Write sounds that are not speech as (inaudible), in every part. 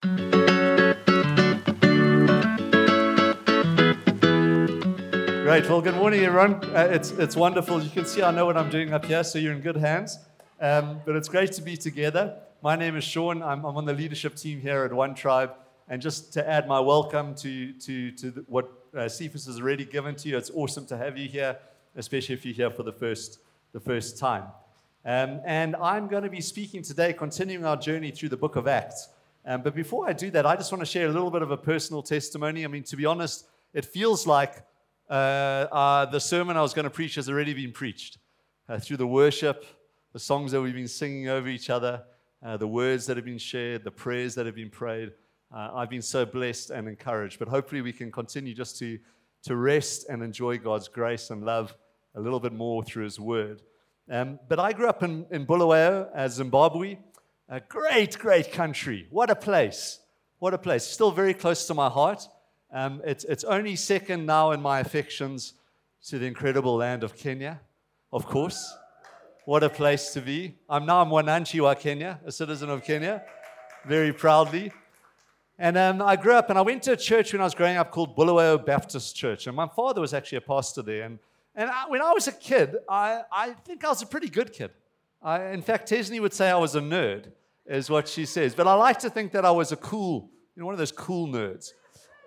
Great. Well, good morning, everyone. Uh, it's, it's wonderful. You can see I know what I'm doing up here, so you're in good hands. Um, but it's great to be together. My name is Sean. I'm, I'm on the leadership team here at One Tribe. And just to add my welcome to, to, to the, what uh, Cephas has already given to you, it's awesome to have you here, especially if you're here for the first, the first time. Um, and I'm going to be speaking today, continuing our journey through the book of Acts. Um, but before I do that, I just want to share a little bit of a personal testimony. I mean, to be honest, it feels like uh, uh, the sermon I was going to preach has already been preached uh, through the worship, the songs that we've been singing over each other, uh, the words that have been shared, the prayers that have been prayed. Uh, I've been so blessed and encouraged. But hopefully, we can continue just to, to rest and enjoy God's grace and love a little bit more through His Word. Um, but I grew up in, in Bulawayo, uh, Zimbabwe. A great, great country. What a place. What a place. Still very close to my heart. Um, it's, it's only second now in my affections to the incredible land of Kenya, of course. What a place to be. I'm now Mwananchi wa Kenya, a citizen of Kenya, very proudly. And um, I grew up and I went to a church when I was growing up called Bulawayo Baptist Church. And my father was actually a pastor there. And, and I, when I was a kid, I, I think I was a pretty good kid. I, in fact, Tesney would say I was a nerd, is what she says. But I like to think that I was a cool, you know, one of those cool nerds.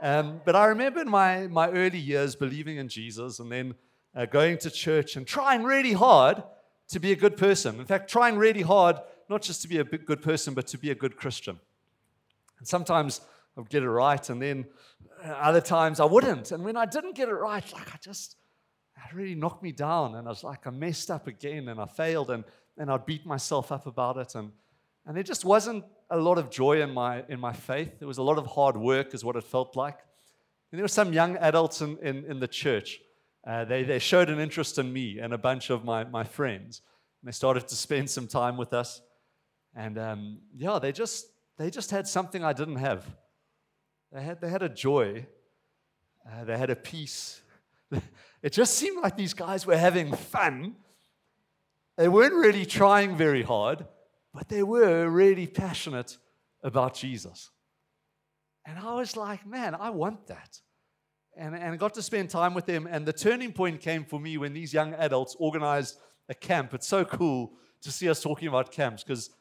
Um, but I remember in my, my early years believing in Jesus and then uh, going to church and trying really hard to be a good person. In fact, trying really hard, not just to be a good person, but to be a good Christian. And sometimes I would get it right, and then uh, other times I wouldn't. And when I didn't get it right, like I just, it really knocked me down. And I was like, I messed up again and I failed, and, and I'd beat myself up about it. And, and there just wasn't a lot of joy in my, in my faith. There was a lot of hard work, is what it felt like. And there were some young adults in, in, in the church uh, they, they showed an interest in me and a bunch of my, my friends. And they started to spend some time with us. And um, yeah, they just, they just had something I didn't have. They had, they had a joy, uh, they had a peace. (laughs) it just seemed like these guys were having fun. They weren't really trying very hard, but they were really passionate about Jesus. And I was like, man, I want that and, and got to spend time with them. And the turning point came for me when these young adults organized a camp. It's so cool to see us talking about camps because,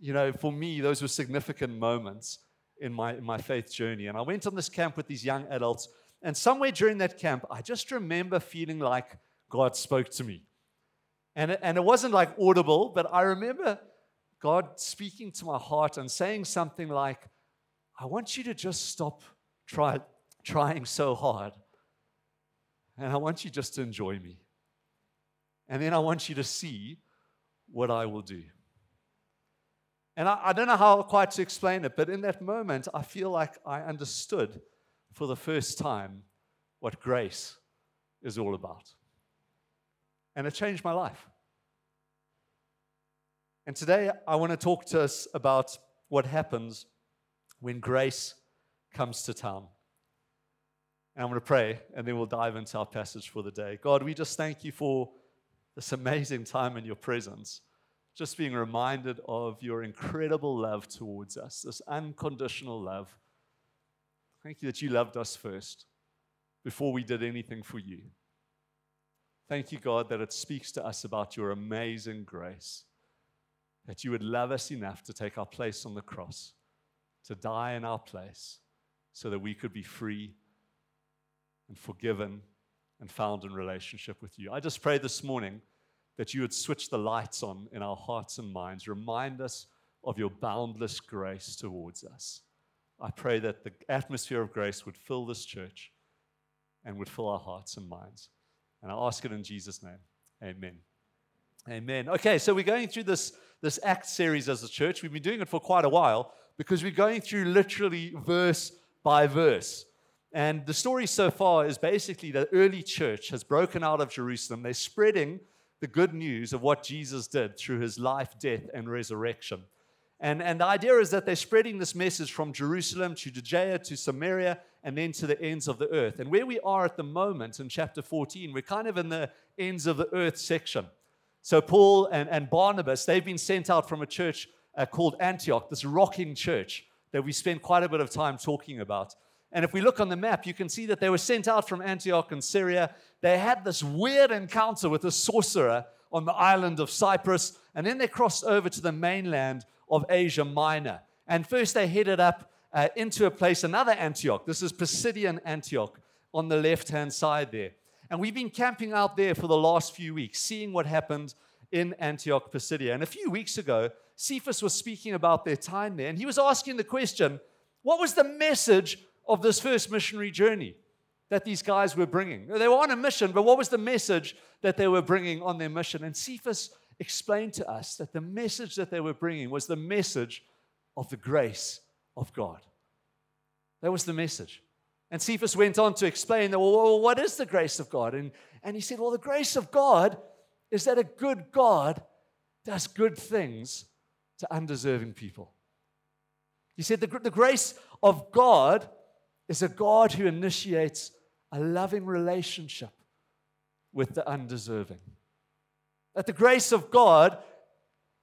you know, for me, those were significant moments in my, in my faith journey. And I went on this camp with these young adults. And somewhere during that camp, I just remember feeling like God spoke to me. And and it wasn't like audible, but I remember God speaking to my heart and saying something like, I want you to just stop try, trying so hard. And I want you just to enjoy me. And then I want you to see what I will do. And I, I, don't know how quite to explain it, but in that moment, I feel like I understood for the first time what grace is all about. And it changed my life. And today, I want to talk to us about what happens when grace comes to town. And I'm going to pray, and then we'll dive into our passage for the day. God, we just thank you for this amazing time in your presence. Just being reminded of your incredible love towards us, this unconditional love. Thank you that you loved us first before we did anything for you. Thank you, God, that it speaks to us about your amazing grace, that you would love us enough to take our place on the cross, to die in our place, so that we could be free and forgiven and found in relationship with you. I just pray this morning that you would switch the lights on in our hearts and minds. Remind us of your boundless grace towards us. I pray that the atmosphere of grace would fill this church and would fill our hearts and minds. And I ask it in Jesus' name. Amen. Amen. Okay, so we're going through this, this Act series as a church. We've been doing it for quite a while because we're going through literally verse by verse. And the story so far is basically the early church has broken out of Jerusalem. They're spreading the good news of what Jesus did through his life, death, and resurrection. And, and the idea is that they're spreading this message from Jerusalem to Judea to Samaria and then to the ends of the earth. And where we are at the moment in chapter 14, we're kind of in the ends of the earth section. So Paul and, and Barnabas, they've been sent out from a church uh, called Antioch, this rocking church that we spent quite a bit of time talking about. And if we look on the map, you can see that they were sent out from Antioch in Syria. They had this weird encounter with a sorcerer on the island of Cyprus, and then they crossed over to the mainland of Asia Minor. And first they headed up uh, into a place, another Antioch. This is Pisidian Antioch on the left hand side there. And we've been camping out there for the last few weeks, seeing what happened in Antioch Pisidia. And a few weeks ago, Cephas was speaking about their time there, and he was asking the question what was the message of this first missionary journey that these guys were bringing? They were on a mission, but what was the message that they were bringing on their mission? And Cephas explained to us that the message that they were bringing was the message of the grace of God. That was the message. And Cephas went on to explain that, well, what is the grace of God? And, and he said, well, the grace of God is that a good God does good things to undeserving people. He said, the, the grace of God is a God who initiates a loving relationship with the undeserving. That the grace of God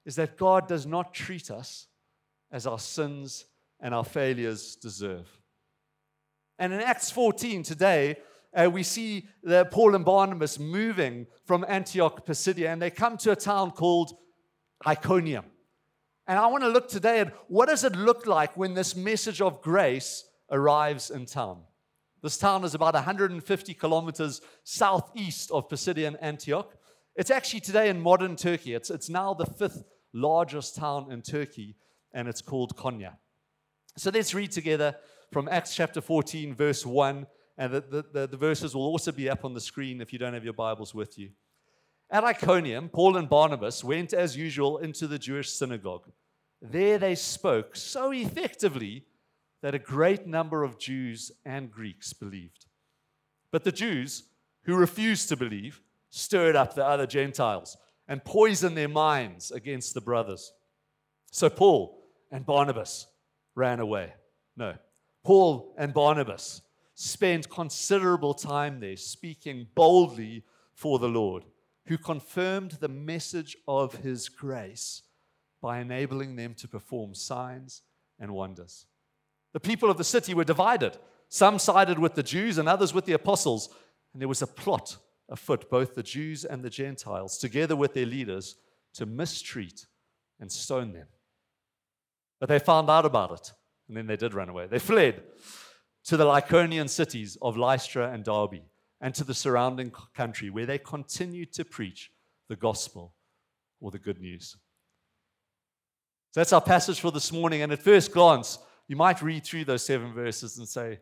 is that God does not treat us as our sins and our failures deserve. And in Acts 14 today, uh, we see Paul and Barnabas moving from Antioch, Pisidia, and they come to a town called Iconium. And I want to look today at what does it look like when this message of grace arrives in town. This town is about 150 kilometers southeast of Pisidian Antioch. It's actually today in modern Turkey. It's, it's now the fifth largest town in Turkey, and it's called Konya. So let's read together from Acts chapter 14, verse 1. And the, the, the, verses will also be up on the screen if you don't have your Bibles with you. At Iconium, Paul and Barnabas went as usual into the Jewish synagogue. There they spoke so effectively that a great number of Jews and Greeks believed. But the Jews who refused to believe stirred up the other Gentiles and poisoned their minds against the brothers. So Paul and Barnabas ran away. No, Paul and Barnabas spent considerable time there speaking boldly for the Lord, who confirmed the message of his grace by enabling them to perform signs and wonders. The people of the city were divided. Some sided with the Jews and others with the apostles. And there was a plot afoot, both the Jews and the Gentiles, together with their leaders, to mistreat and stone them. But they found out about it and then they did run away. They fled to the Lycaonian cities of Lystra and Derbe and to the surrounding country where they continued to preach the gospel or the good news. So that's our passage for this morning. And at first glance, you might read through those seven verses and say,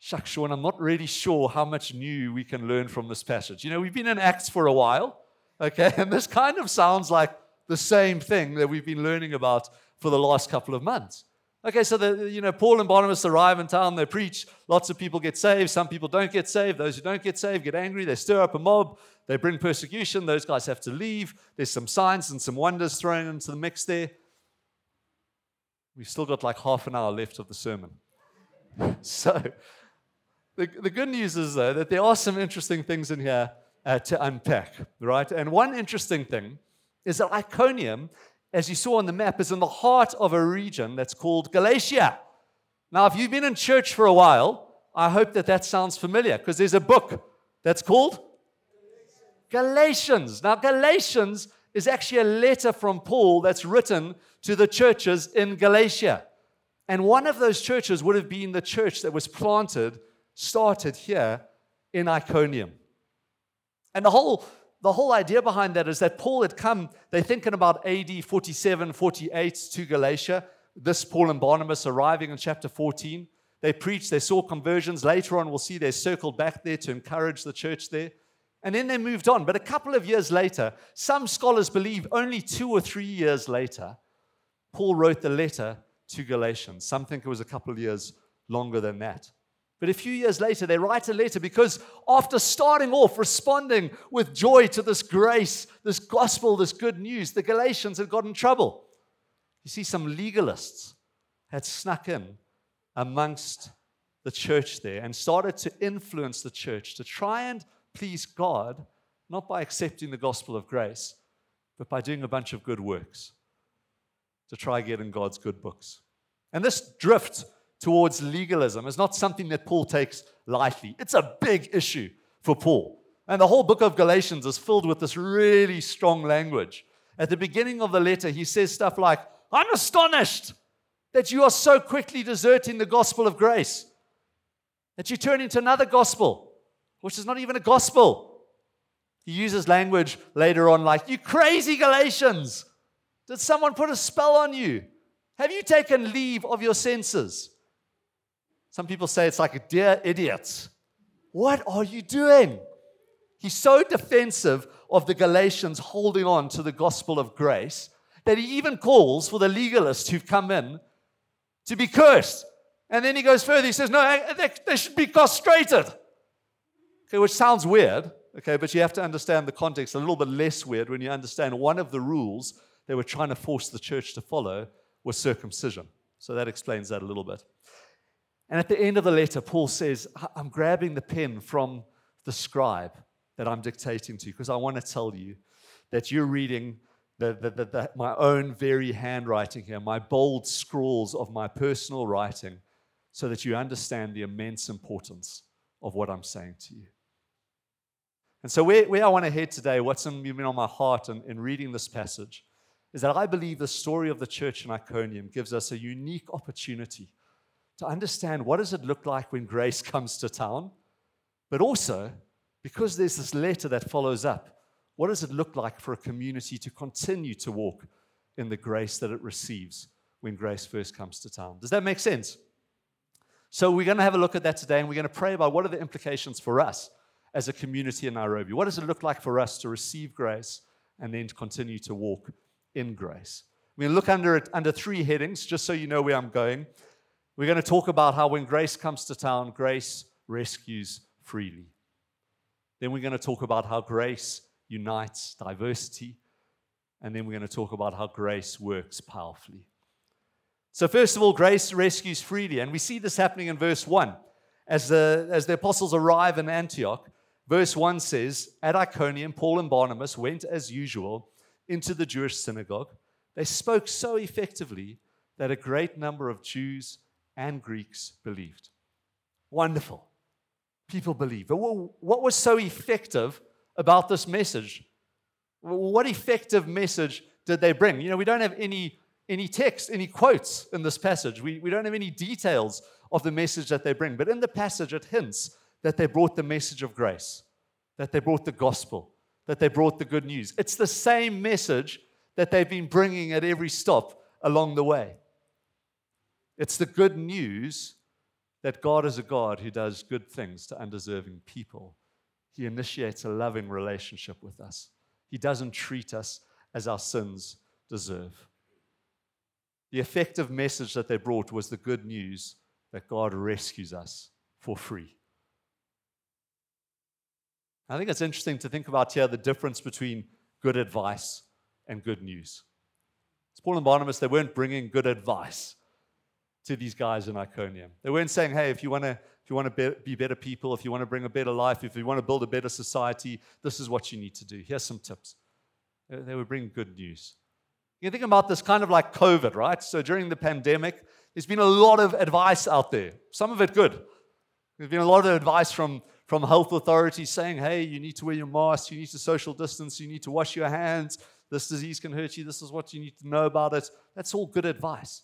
Shuck, Sean, I'm not really sure how much new we can learn from this passage. You know, we've been in Acts for a while, okay, (laughs) and this kind of sounds like the same thing that we've been learning about for the last couple of months. Okay, so the, you know, Paul and Barnabas arrive in town, they preach, lots of people get saved, some people don't get saved. Those who don't get saved get angry, they stir up a mob, they bring persecution, those guys have to leave. There's some signs and some wonders thrown into the mix there. We've still got like half an hour left of the sermon. (laughs) so, the, the good news is, though, that there are some interesting things in here uh, to unpack, right? And one interesting thing is that Iconium as you saw on the map, is in the heart of a region that's called Galatia. Now, if you've been in church for a while, I hope that that sounds familiar because there's a book that's called Galatians. Now, Galatians is actually a letter from Paul that's written to the churches in Galatia. And one of those churches would have been the church that was planted, started here in Iconium. And the whole the whole idea behind that is that Paul had come, they're thinking about AD 47, 48 to Galatia. This Paul and Barnabas arriving in chapter 14. They preached, they saw conversions. Later on, we'll see they circled back there to encourage the church there. And then they moved on. But a couple of years later, some scholars believe only two or three years later, Paul wrote the letter to Galatians. Some think it was a couple of years longer than that. But a few years later, they write a letter because after starting off responding with joy to this grace, this gospel, this good news, the Galatians had got in trouble. You see, some legalists had snuck in amongst the church there and started to influence the church to try and please God, not by accepting the gospel of grace, but by doing a bunch of good works to try getting God's good books. And this drift towards legalism is not something that Paul takes lightly. It's a big issue for Paul. And the whole book of Galatians is filled with this really strong language. At the beginning of the letter, he says stuff like, I'm astonished that you are so quickly deserting the gospel of grace, that you turn into another gospel, which is not even a gospel. He uses language later on like, You crazy Galatians! Did someone put a spell on you? Have you taken leave of your senses? Some people say it's like, a Dear idiots, what are you doing? He's so defensive of the Galatians holding on to the gospel of grace that he even calls for the legalists who've come in to be cursed. And then he goes further. He says, No, they, they should be castrated. Okay, which sounds weird, okay, but you have to understand the context a little bit less weird when you understand one of the rules they were trying to force the church to follow was circumcision. So that explains that a little bit. And at the end of the letter, Paul says, I'm grabbing the pen from the scribe that I'm dictating to because I want to tell you that you're reading the, the, the, my own very handwriting here, my bold scrawls of my personal writing, so that you understand the immense importance of what I'm saying to you. And so, where, where I want to head today, what's been on my heart in, in reading this passage, is that I believe the story of the church in Iconium gives us a unique opportunity to understand what does it look like when grace (laughs) comes to town, but also because there's this letter that follows up what does it look like for a community to continue to walk in the grace that it receives when grace first comes to town? Does that make sense? So, we're going to have a look at that today and we're going to pray about what are the implications for us as a community in Nairobi. What does it look like for us to receive grace and then to continue to walk in grace? We're going to look under it under three headings, just so you know where I'm going. We're going to talk about how when grace comes to town, grace rescues freely. Then we're going to talk about how grace unites diversity. And then we're going to talk about how grace works powerfully. So, first of all, grace rescues freely. And we see this happening in verse 1. As the, as the apostles arrive in Antioch, verse 1 says, At Iconium, Paul and Barnabas went as usual into the Jewish synagogue. They spoke so effectively that a great number of Jews and Greeks believed. Wonderful. People believe. But what was so effective about this message. What effective message did they bring? You know, we don't have any, any text, any quotes in this passage. We, we don't have any details of the message that they bring. But in the passage, it hints that they brought the message of grace, that they brought the gospel, that they brought the good news. It's the same message that they've been bringing at every stop along the way. It's the good news that God is a God who does good things to undeserving people he initiates a loving relationship with us. He doesn't treat us as our sins deserve. The effective message that they brought was the good news that God rescues us for free. I think it's interesting to think about here the difference between good advice and good news. It's Paul and Barnabas, they weren't bringing good advice to these guys in Iconium. They weren't saying, hey, if you want to if you want to be better people, if you want to bring a better life, if you want to build a better society, this is what you need to do. Here's some tips. They would bring good news. You think about this kind of like COVID, right? So during the pandemic, there's been a lot of advice out there, some of it good. There's been a lot of advice from, from health authorities saying, hey, you need to wear your mask, you need to social distance, you need to wash your hands, this disease can hurt you, this is what you need to know about it. That's all good advice.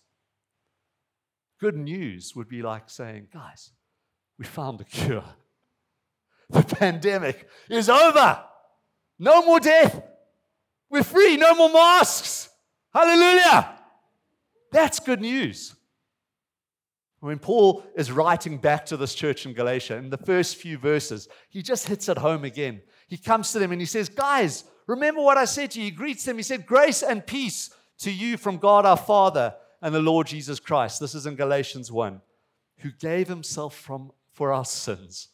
Good news would be like saying, guys, we found a cure. The pandemic is over. No more death. We're free. No more masks. Hallelujah. That's good news. When Paul is writing back to this church in Galatia, in the first few verses, he just hits it home again. He comes to them and he says, Guys, remember what I said to you. He greets them. He said, Grace and peace to you from God our Father and the Lord Jesus Christ. This is in Galatians 1, who gave himself from for our sins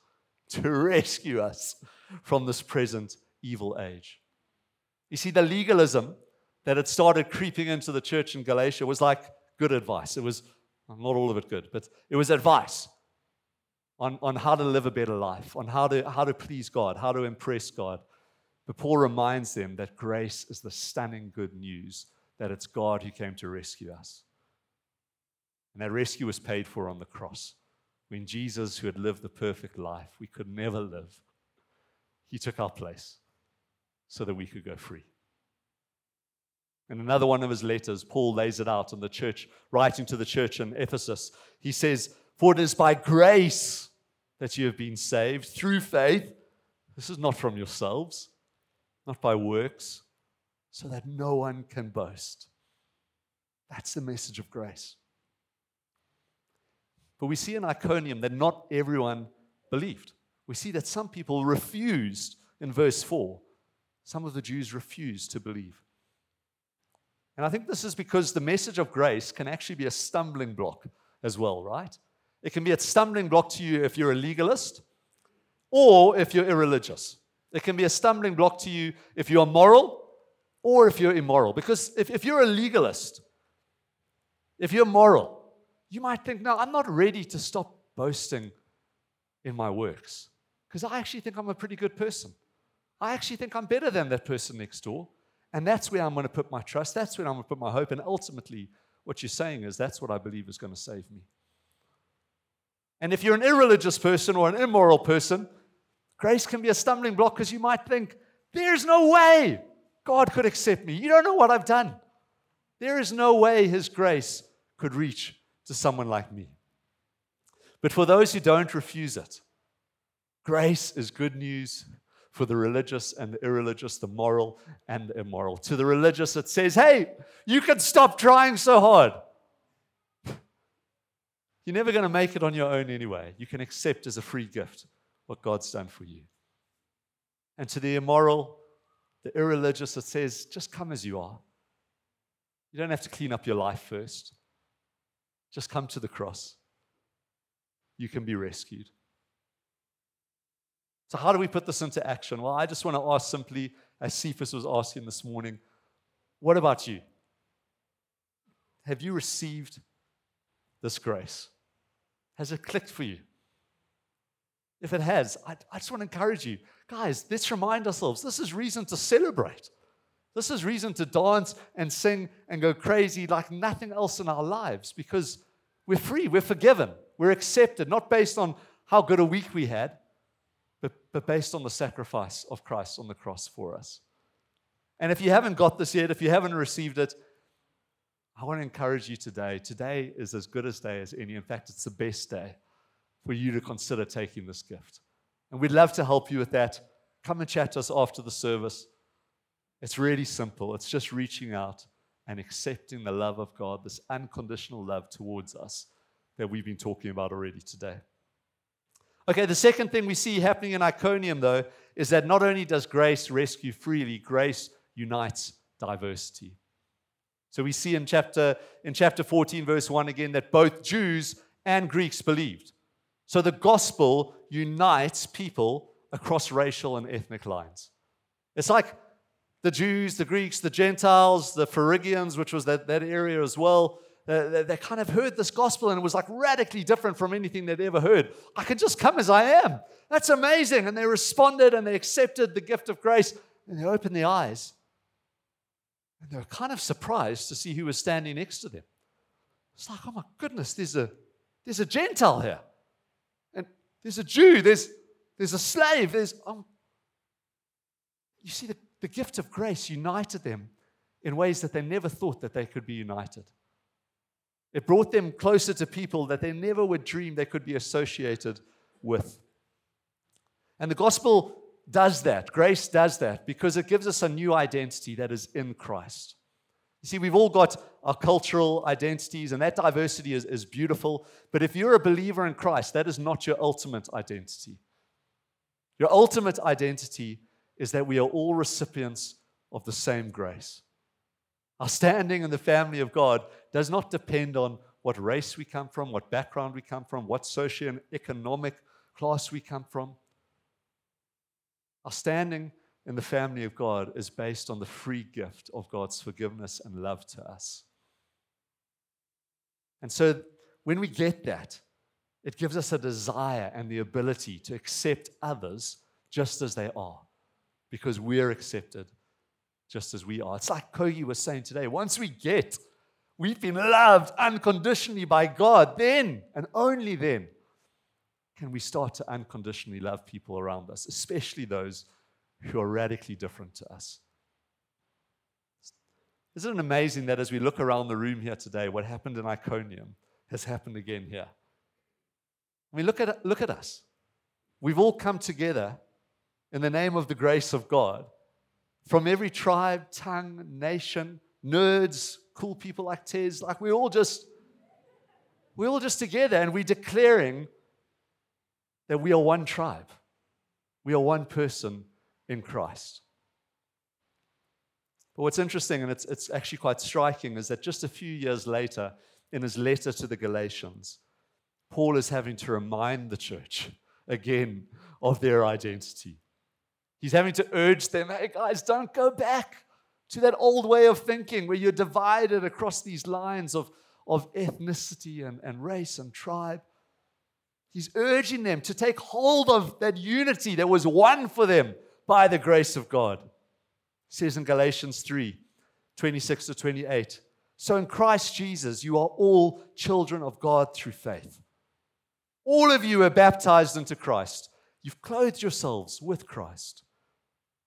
to rescue us from this present evil age. You see, the legalism that had started creeping into the church in Galatia was like good advice. It was not all of it good, but it was advice on, on how to live a better life, on how to, how to please God, how to impress God. But Paul reminds them that grace is the stunning good news that it's God who came to rescue us. And that rescue was paid for on the cross. When Jesus, who had lived the perfect life we could never live, he took our place so that we could go free. In another one of his letters, Paul lays it out in the church, writing to the church in Ephesus. He says, For it is by grace that you have been saved through faith. This is not from yourselves, not by works, so that no one can boast. That's the message of grace. But we see in Iconium that not everyone believed. We see that some people refused in verse 4. Some of the Jews refused to believe. And I think this is because the message of grace can actually be a stumbling block as well, right? It can be a stumbling block to you if you're a legalist or if you're irreligious. It can be a stumbling block to you if you're moral or if you're immoral. Because if, if you're a legalist, if you're moral, you might think, no, I'm not ready to stop boasting in my works because I actually think I'm a pretty good person. I actually think I'm better than that person next door. And that's where I'm going to put my trust. That's where I'm going to put my hope. And ultimately, what you're saying is that's what I believe is going to save me. And if you're an irreligious person or an immoral person, grace can be a stumbling block because you might think, there's no way God could accept me. You don't know what I've done. There is no way His grace could reach to someone like me. But for those who don't refuse it, grace is good news for the religious and the irreligious, the moral and the immoral. To the religious, it says, hey, you can stop trying so hard. You're never going to make it on your own anyway. You can accept as a free gift what God's done for you. And to the immoral, the irreligious, it says, just come as you are. You don't have to clean up your life first. Just come to the cross. You can be rescued. So, how do we put this into action? Well, I just want to ask simply, as Cephas was asking this morning, what about you? Have you received this grace? Has it clicked for you? If it has, I, I, just want to encourage you, guys, let's remind ourselves this is reason to celebrate. This is reason to dance and sing and go crazy like nothing else in our lives because we're free, we're forgiven, we're accepted, not based on how good a week we had, but, but based on the sacrifice of Christ on the cross for us. And if you haven't got this yet, if you haven't received it, I want to encourage you today. Today is as good a day as any. In fact, it's the best day for you to consider taking this gift. And we'd love to help you with that. Come and chat to us after the service. It's really simple. It's just reaching out and accepting the love of God, this unconditional love towards us that we've been talking about already today. Okay, the second thing we see happening in Iconium, though, is that not only does grace rescue freely, grace unites diversity. So we see in chapter, in chapter 14, verse 1 again, that both Jews and Greeks believed. So the gospel unites people across racial and ethnic lines. It's like the Jews, the Greeks, the Gentiles, the Phrygians, which was that, that area as well, they, they, kind of heard this gospel and it was like radically different from anything they'd ever heard. I can just come as I am. That's amazing. And they responded and they accepted the gift of grace and they opened their eyes. And they were kind of surprised to see who was standing next to them. It's like, oh my goodness, there's a, there's a Gentile here. And there's a Jew, there's, there's a slave, there's. Um, you see, the, the gift of grace united them in ways that they never thought that they could be united. It brought them closer to people that they never would dream they could be associated with. And the gospel does that. Grace does that because it gives us a new identity that is in Christ. You see, we've all got our cultural identities, and that diversity is, is beautiful. But if you're a believer in Christ, that is not your ultimate identity. Your ultimate identity is that we are all recipients of the same grace. Our standing in the family of God does not depend on what race we come from, what background we come from, what social and economic class we come from. Our standing in the family of God is based on the free gift of God's forgiveness and love to us. And so when we get that, it gives us a desire and the ability to accept others just as they are because we're accepted just as we are. It's like Kogi was saying today. Once we get, we've been loved unconditionally by God, then and only then can we start to unconditionally love people around us, especially those who are radically different to us. Isn't it amazing that as we look around the room here today, what happened in Iconium has happened again here? I mean, look at, look at us. We've all come together in the name of the grace of God from every tribe, tongue, nation, nerds, cool people like Tez. Like we're all just, we're all just together and we're declaring that we are one tribe. We are one person in Christ. But what's interesting, and it's, it's actually quite striking, is that just a few years later, in his letter to the Galatians, Paul is having to remind the church (laughs) again of their identity. He's having to urge them hey, guys, don't go back to that old way of thinking where you're divided across these lines of, of ethnicity and, and race and tribe. He's urging them to take hold of that unity that was won for them by the grace of God says in Galatians 3 26 to 28. So in Christ Jesus, you are all children of God through faith. All of you are baptized into Christ. You've clothed yourselves with Christ.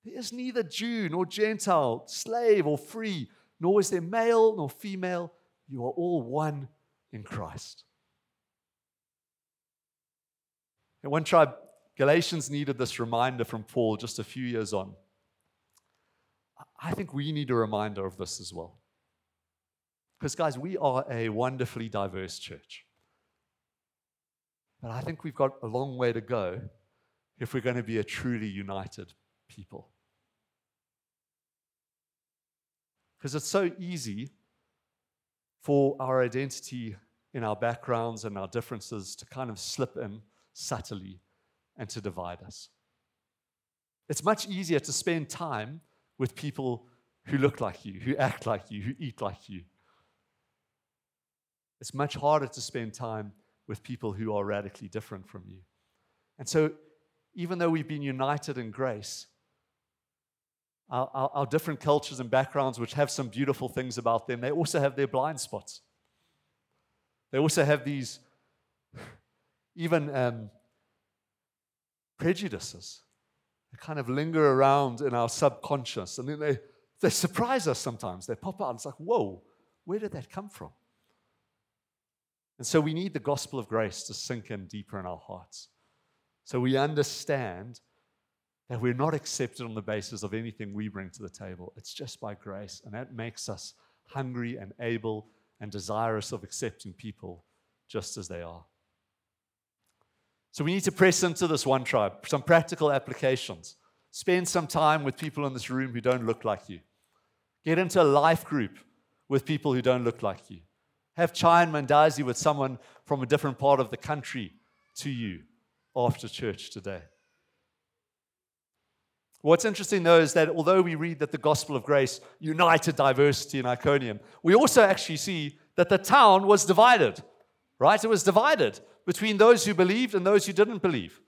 There is neither Jew nor Gentile, slave or free, nor is there male nor female. You are all one in Christ. And one tribe, Galatians needed this reminder from Paul just a few years on. I think we need a reminder of this as well. Because, guys, we are a wonderfully diverse church. But I think we've got a long way to go if we're going to be a truly united people. Because it's so easy for our identity in our backgrounds and our differences to kind of slip in subtly and to divide us. It's much easier to spend time with people who look like you, who act like you, who eat like you. It's much harder to spend time with people who are radically different from you. And so, even though we've been united in grace, our, our, our, different cultures and backgrounds, which have some beautiful things about them, they also have their blind spots. They also have these, even um, prejudices that kind of linger around in our subconscious. And then they, they surprise us sometimes. They pop out. It's like, whoa, where did that come from? And so we need the gospel of grace to sink in deeper in our hearts. So we understand that we're not accepted on the basis of anything we bring to the table. It's just by grace. And that makes us hungry and able and desirous of accepting people just as they are. So we need to press into this one tribe, some practical applications. Spend some time with people in this room who don't look like you. Get into a life group with people who don't look like you. Have chai and mandazi with someone from a different part of the country to you after church today. What's interesting though is that although we read that the gospel of grace united diversity in Iconium, we also actually see that the town was divided, right? It was divided between those who believed and those who didn't believe.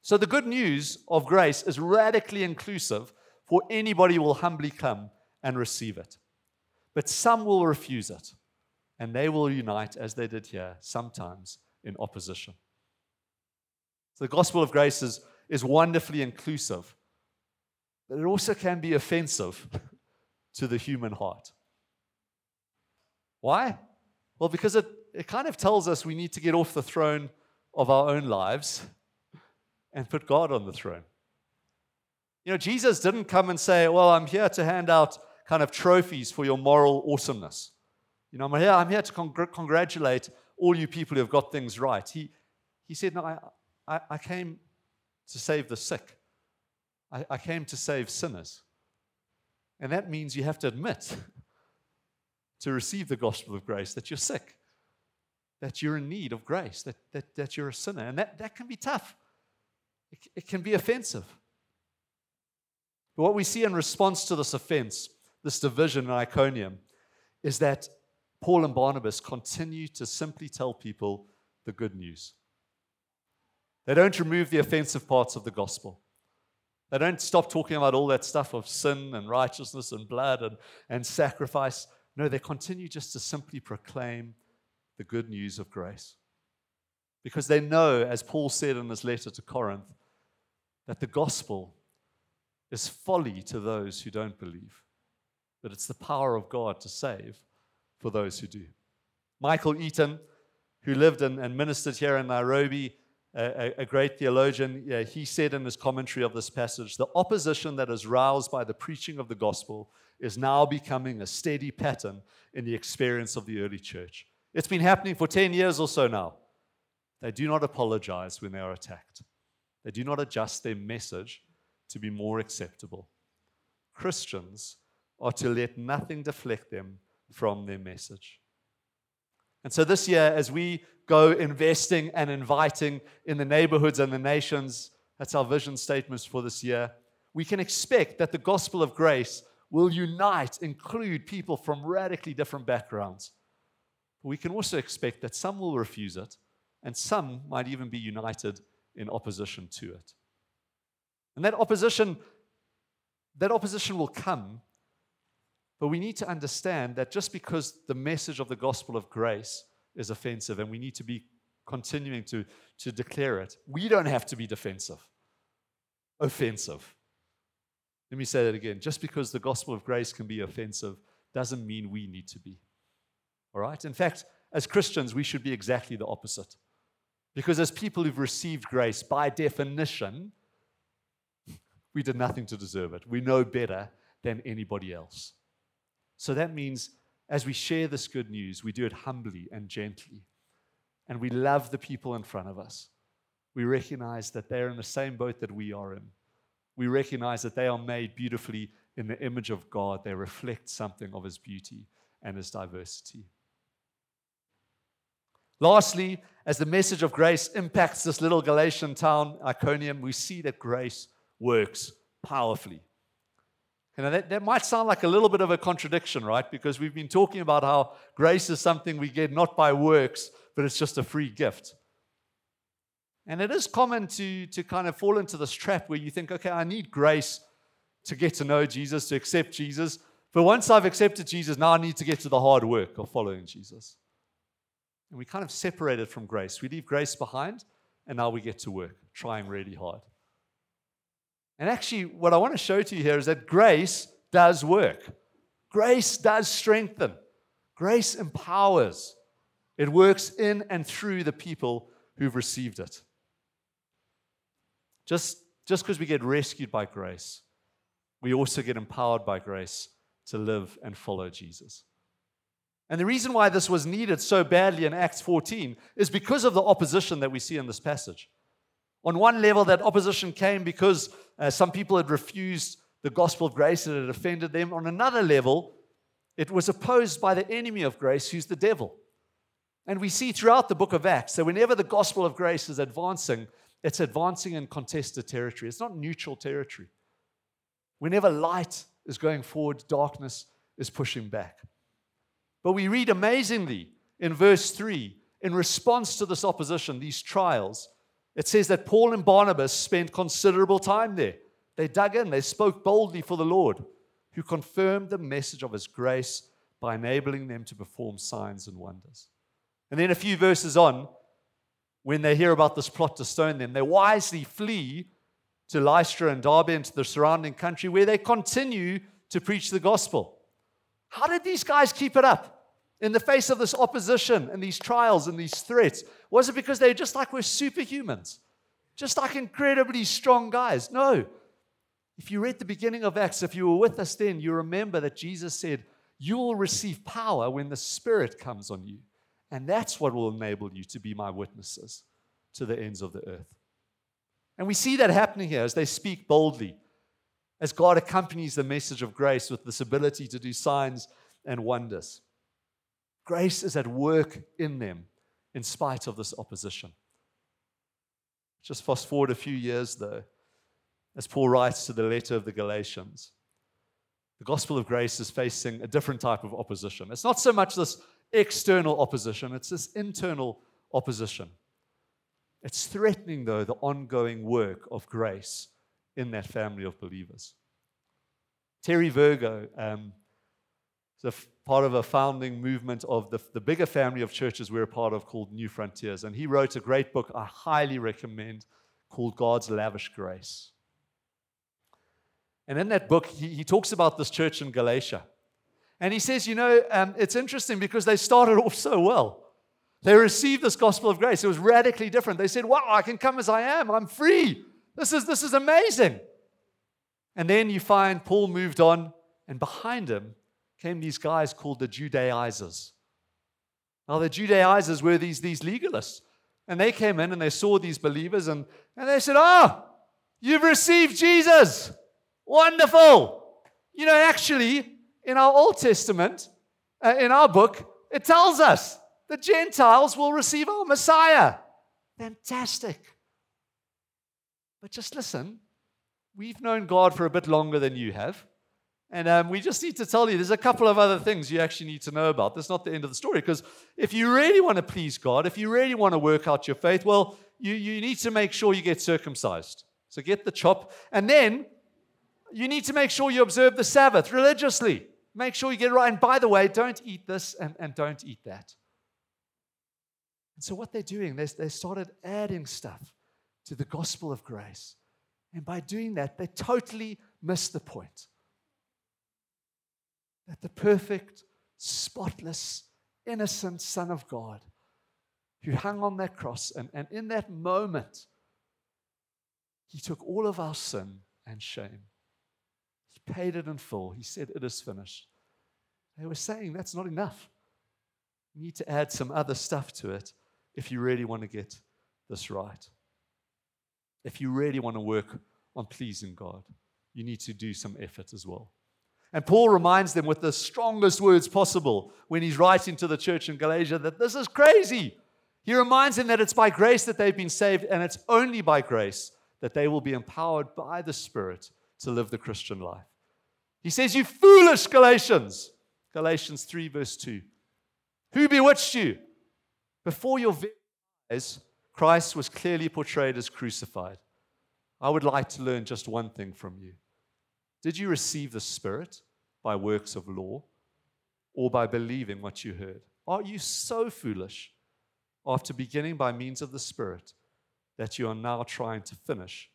So the good news of grace is radically inclusive for anybody will humbly come and receive it. But some will refuse it, and they will unite as they did here, sometimes in opposition. So the gospel of grace is, is wonderfully inclusive, but it also can be offensive (laughs) to the human heart. Why? Well, because it it kind of tells us we need to get off the throne of our own lives and put God on the throne. You know, Jesus didn't come and say, Well, I'm here to hand out kind of trophies for your moral awesomeness. You know, I'm here, I'm here to congr- congratulate all you people who have got things right. He, he said, No, I, I, I came to save the sick, I, I came to save sinners. And that means you have to admit to receive the gospel of grace that you're sick that you're in need of grace, that, that, that you're a sinner. And that, that can be tough, it, it can be offensive. But what we see in response to this offense, this division in Iconium, is that Paul and Barnabas continue to simply tell people the good news. They don't remove the offensive parts of the gospel. They don't stop talking about all that stuff of sin and righteousness and blood and, and sacrifice. No, they continue just to simply proclaim the good news of grace. Because they know, as Paul said in his letter to Corinth, that the gospel is folly to those who don't believe, but it's the power of God to save for those who do. Michael Eaton, who lived and, and ministered here in Nairobi, a, a, great theologian, yeah, he said in his commentary of this passage the opposition that is roused by the preaching of the gospel is now becoming a steady pattern in the experience of the early church. It's been happening for 10 years or so now. They do not apologize when they are attacked, they do not adjust their message to be more acceptable. Christians are to let nothing deflect them from their message. And so this year, as we go investing and inviting in the neighborhoods and the nations, that's our vision statements for this year, we can expect that the gospel of grace will unite, include people from radically different backgrounds. But we can also expect that some will refuse it, and some might even be united in opposition to it. And that opposition, that opposition will come, but we need to understand that just because the message of the gospel of grace is offensive and we need to be continuing to, to declare it, we don't have to be defensive, offensive. Let me say that again. Just because the gospel of grace can be offensive doesn't mean we need to be. All right? In fact, as Christians, we should be exactly the opposite. Because as people who've received grace, by definition, we did nothing to deserve it. We know better than anybody else. So that means as we share this good news, we do it humbly and gently. And we love the people in front of us. We recognize that they're in the same boat that we are in. We recognize that they are made beautifully in the image of God. They reflect something of His beauty and His diversity. Lastly, as the message of grace impacts this little Galatian town, Iconium, we see that grace works powerfully. You know, that, that might sound like a little bit of a contradiction, right? Because we've been talking about how grace is something we get not by works, but it's just a free gift. And it is common to, to kind of fall into this trap where you think, okay, I need grace to get to know Jesus, to accept Jesus. But once I've accepted Jesus, now I need to get to the hard work of following Jesus. And we kind of separate it from grace. We leave grace behind, and now we get to work, trying really hard. And actually, what I want to show to you here is that grace does work. Grace does strengthen. Grace empowers. It works in and through the people who've received it. Just just because we get rescued by grace, we also get empowered by grace to live and follow Jesus. And the reason why this was needed so badly in Acts 14 is because of the opposition that we see in this passage. On one level, that opposition came because uh, some people had refused the gospel of grace and it offended them. On another level, it was opposed by the enemy of grace, who's the devil. And we see throughout the book of Acts that whenever the gospel of grace is advancing, it's advancing in contested territory. It's not neutral territory. Whenever light is going forward, darkness is pushing back. But we read amazingly in verse 3 in response to this opposition, these trials, it says that Paul and Barnabas spent considerable time there. They dug in, they spoke boldly for the Lord, who confirmed the message of his grace by enabling them to perform signs and wonders. And then a few verses on, when they hear about this plot to stone them, they wisely flee to Lystra and Derbe and to the surrounding country where they continue to preach the gospel. How did these guys keep it up in the face of this opposition and these trials and these threats? Was it because they just like we're superhumans? Just like incredibly strong guys? No. If you read the beginning of Acts, if you were with us then, you remember that Jesus said, You will receive power when the Spirit comes on you. And that's what will enable you to be my witnesses to the ends of the earth. And we see that happening here as they speak boldly, as God accompanies the message of grace with this ability to do signs and wonders. Grace is at work in them in spite of this opposition. Just fast forward a few years, though, as Paul writes to the letter of the Galatians. The gospel of grace is facing a different type of opposition. It's not so much this external opposition, it's this internal opposition. It's threatening, though, the ongoing work of grace in that family of believers. Terry Virgo um, A part of a founding movement of the, the bigger family of churches we're a part of called Newfrontiers. And he wrote a great book I highly recommend called God's Lavish Grace. And in that book, he, he talks about this church in Galatia. And he says, you know, um, it's interesting because they started (laughs) off so well. They received this gospel of grace. It was radically different. They said, wow, I can come as I am. I'm free. This is, this is amazing. And then you find Paul moved on, and behind him came these guys called the Judaizers. Now, the Judaizers were these, these legalists. And they came in and they saw these believers and, and they said, Oh, you've received Jesus. Wonderful. You know, actually, in our Old Testament, uh, in our book, it tells us the Gentiles will receive our Messiah. Fantastic. But just listen, we've known God for a bit longer than you have. And um, we just need to tell you there's a couple of other things you actually need to know about. That's not the end of the story. Because if you really want to please God, if you really want to work out your faith, well, you, you need to make sure you get circumcised. So get the chop. And then you need to make sure you observe the Sabbath religiously. Make sure you get it right. And by the way, don't eat this and, and don't eat that. And so, what they're doing, they, they started adding stuff to the gospel of grace. And by doing that, they totally missed the point that the perfect, spotless, innocent Son of God who hung on that cross, and, and in that moment, he took all of our sin and shame He paid it in full. He said, It is finished. They were saying that's not enough. You need to add some other stuff to it if you really want to get this right. If you really want to work on pleasing God, you need to do some effort as well. And Paul reminds them with the strongest words possible when he's writing to the church in Galatia that this is crazy. He reminds them that it's by grace that they've been saved, and it's only by grace that they will be empowered by the Spirit to live the Christian life. He says, You foolish Galatians. Galatians 3, verse 2. Who bewitched you? Before your very eyes, Christ was clearly portrayed as crucified. I would like to learn just one thing from you. Did you receive the Spirit by works of law or by believing what you heard? Are you so foolish after beginning by means of the Spirit that you are now trying to finish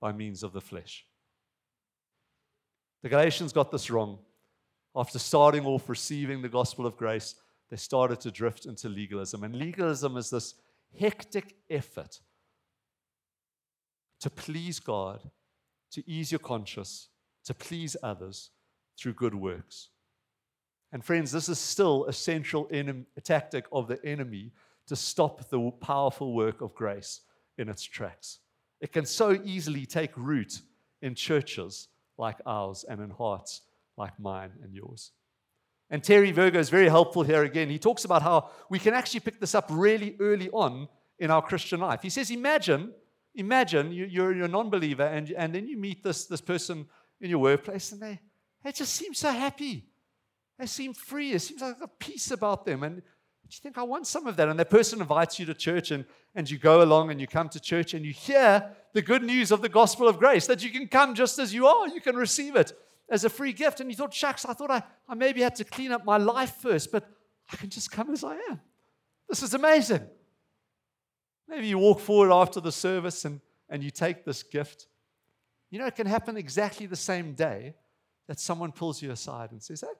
by means of the flesh? The Galatians got this wrong. After starting off receiving the gospel of grace, they started to drift into legalism. And legalism is this hectic effort to please God, to ease your conscience, to please others through good works. And friends, this is still a central a tactic of the enemy to stop the powerful work of grace in its tracks. It can so easily take root in churches like ours and in hearts like mine and yours. And Terry Virgo is very helpful here again. He talks about how we can actually pick this up really early on in our Christian life. He says, Imagine, imagine you're, you're a non believer and, and then you meet this, this person in your workplace and they, they just seem so happy. They seem free. It seems like a peace about them. And do you think, I want some of that. And that person invites you to church, and, and you go along and you come to church and you hear the good news of the gospel of grace that you can come just as you are. You can receive it as a free gift. And you thought, shucks, I thought I, I maybe had to clean up my life first, but I can just come as I am. This is amazing. Maybe you walk forward after the service and, and you take this gift. You know, it can happen exactly the same day that someone pulls you aside and says, Hey,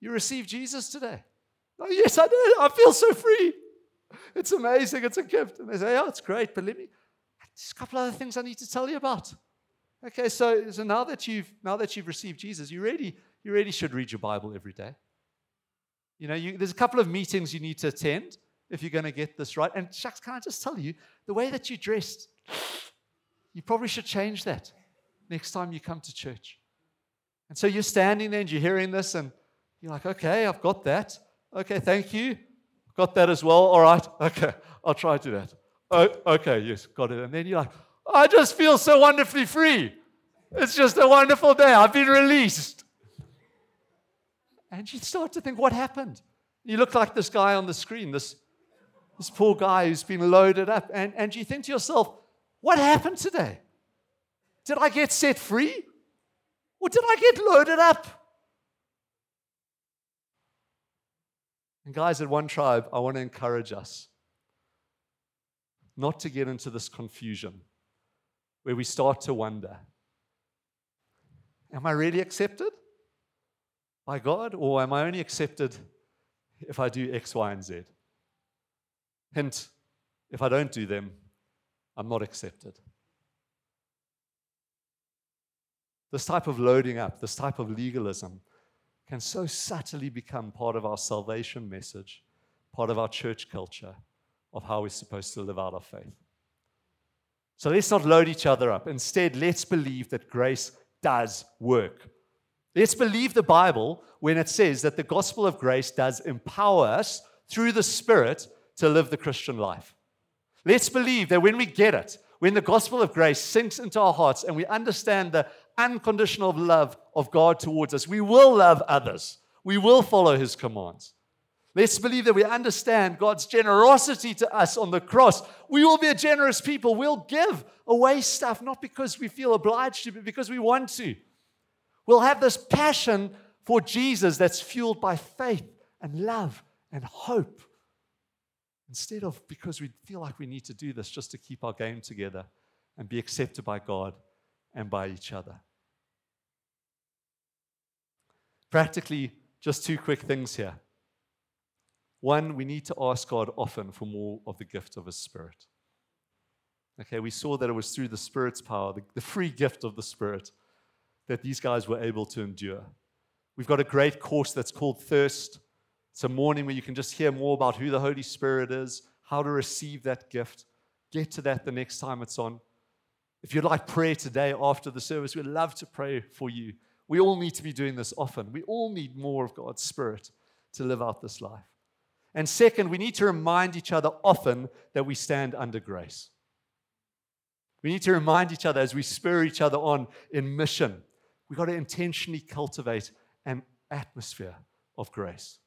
you received Jesus today. Oh, yes, I did. I feel so free. It's amazing. It's a gift. And they say, Oh, it's great, but let me, there's a couple other things I need to tell you about. Okay, so, so now that you've now that you've received Jesus, you really, you really should read your Bible every day. You know, you, there's a couple of meetings you need to attend if you're going to get this right. And shucks, can I just tell you, the way that you dressed, you probably should change that next time you come to church. And so you're standing there and you're hearing this, and you're like, okay, I've got that. Okay, thank you. Got that as well. All right. Okay, I'll try to do that. Oh, okay, yes, got it. And then you're like, I just feel so wonderfully free. It's just a wonderful day. I've been released. And you start to think, what happened? You look like this guy on the screen, this, this poor guy who's been loaded up. And, and you think to yourself, what happened today? Did I get set free? Or did I get loaded up? And guys, at One Tribe, I want to encourage us not to get into this confusion where we start to wonder Am I really accepted by God, or am I only accepted if I do X, Y, and Z? Hint if I don't do them, I'm not accepted. This type of loading up, this type of legalism, can so subtly become part of our salvation message, part of our church culture of how we're supposed to live out our faith. So let's not load each other up. Instead, let's believe that grace does work. Let's believe the Bible when it says that the gospel of grace does empower us through the Spirit to live the Christian life. Let's believe that when we get it, when the gospel of grace sinks into our hearts and we understand the unconditional love of God towards us, we will love others. We will follow his commands. Let's believe that we understand God's generosity to us on the cross. We will be a generous people. We'll give away stuff, not because we feel obliged to, but because we want to. We'll have this passion for Jesus that's fueled by faith and love and hope instead of because we feel like we need to do this just to keep our game together and be accepted by God and by each other. Practically, just two quick things here. One, we need to ask God often for more of the gift of His Spirit. Okay, we saw that it was through the Spirit's power, the, the free gift of the Spirit, that these guys were able to endure. We've got a great course that's called Thirst. It's a morning where you can just hear more about who the Holy Spirit is, how to receive that gift. Get to that the next time it's on. If you'd like prayer today after the service, we'd love to pray for you. We all need to be doing this often. We all need more of God's Spirit to live out this life. And second, we need to remind each other often that we stand under grace. We need to remind each other as we spur each other on in mission. We've got to intentionally cultivate an atmosphere of grace.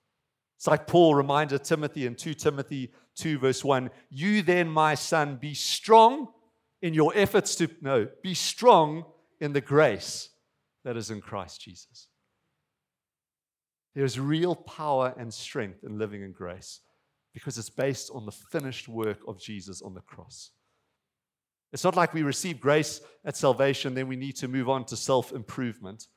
It's like Paul reminded Timothy in 2 Timothy 2, verse 1 You then, my son, be strong in your efforts to, no, be strong in the grace that is in Christ Jesus. There's real power and strength in living in grace because it's based on the finished work of Jesus on the cross. It's not like we receive grace at salvation, then we need to move on to self improvement.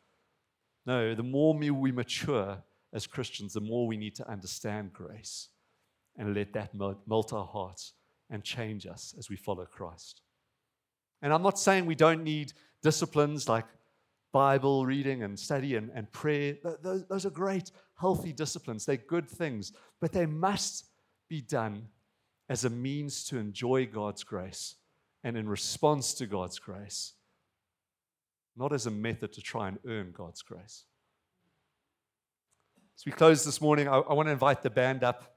No, the more we mature as Christians, the more we need to understand grace and let that melt our hearts and change us as we follow Christ. And I'm not saying we don't need disciplines like Bible reading and study and, and prayer. Those, those are great, healthy disciplines. They're good things, but they must be done as a means to enjoy God's grace and in response to God's grace, not as a method to try and earn God's grace. As we close this morning, I, I want to invite the band up.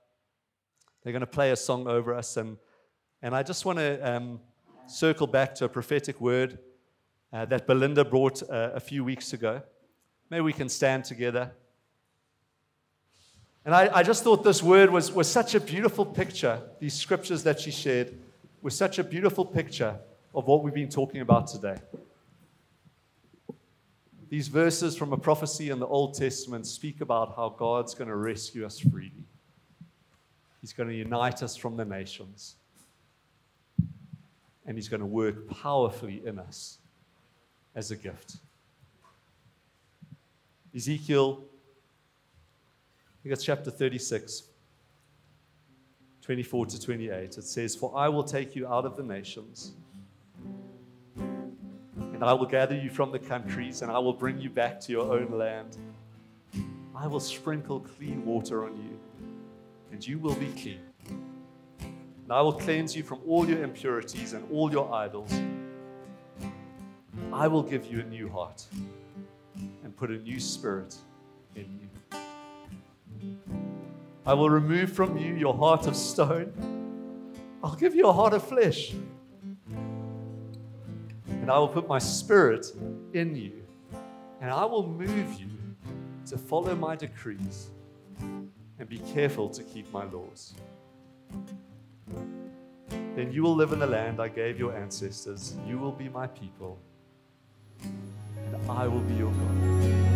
They're going to play a song over us, and, and I just want to um, circle back to a prophetic word uh, that Belinda brought uh, a few weeks ago. Maybe we can stand together. And I, I, just thought this word was, was such a beautiful picture. These scriptures that she shared were such a beautiful picture of what we've been talking about today. These verses from a prophecy in the Old Testament speak about how God's going to rescue us freely. He's going to unite us from the nations. And He's going to work powerfully in us as a gift. Ezekiel, I think it's chapter 36, 24 to 28. It says, For I will take you out of the nations, and I will gather you from the countries, and I will bring you back to your own land. I will sprinkle clean water on you, and you will be clean. And I will cleanse you from all your impurities and all your idols I will give you a new heart and put a new spirit in you. I will remove from you your heart of stone. I'll give you a heart of flesh. And I will put my spirit in you. And I will move you to follow my decrees and be careful to keep my laws. Then you will live in the land I gave your ancestors. You will be my people and I will be your God.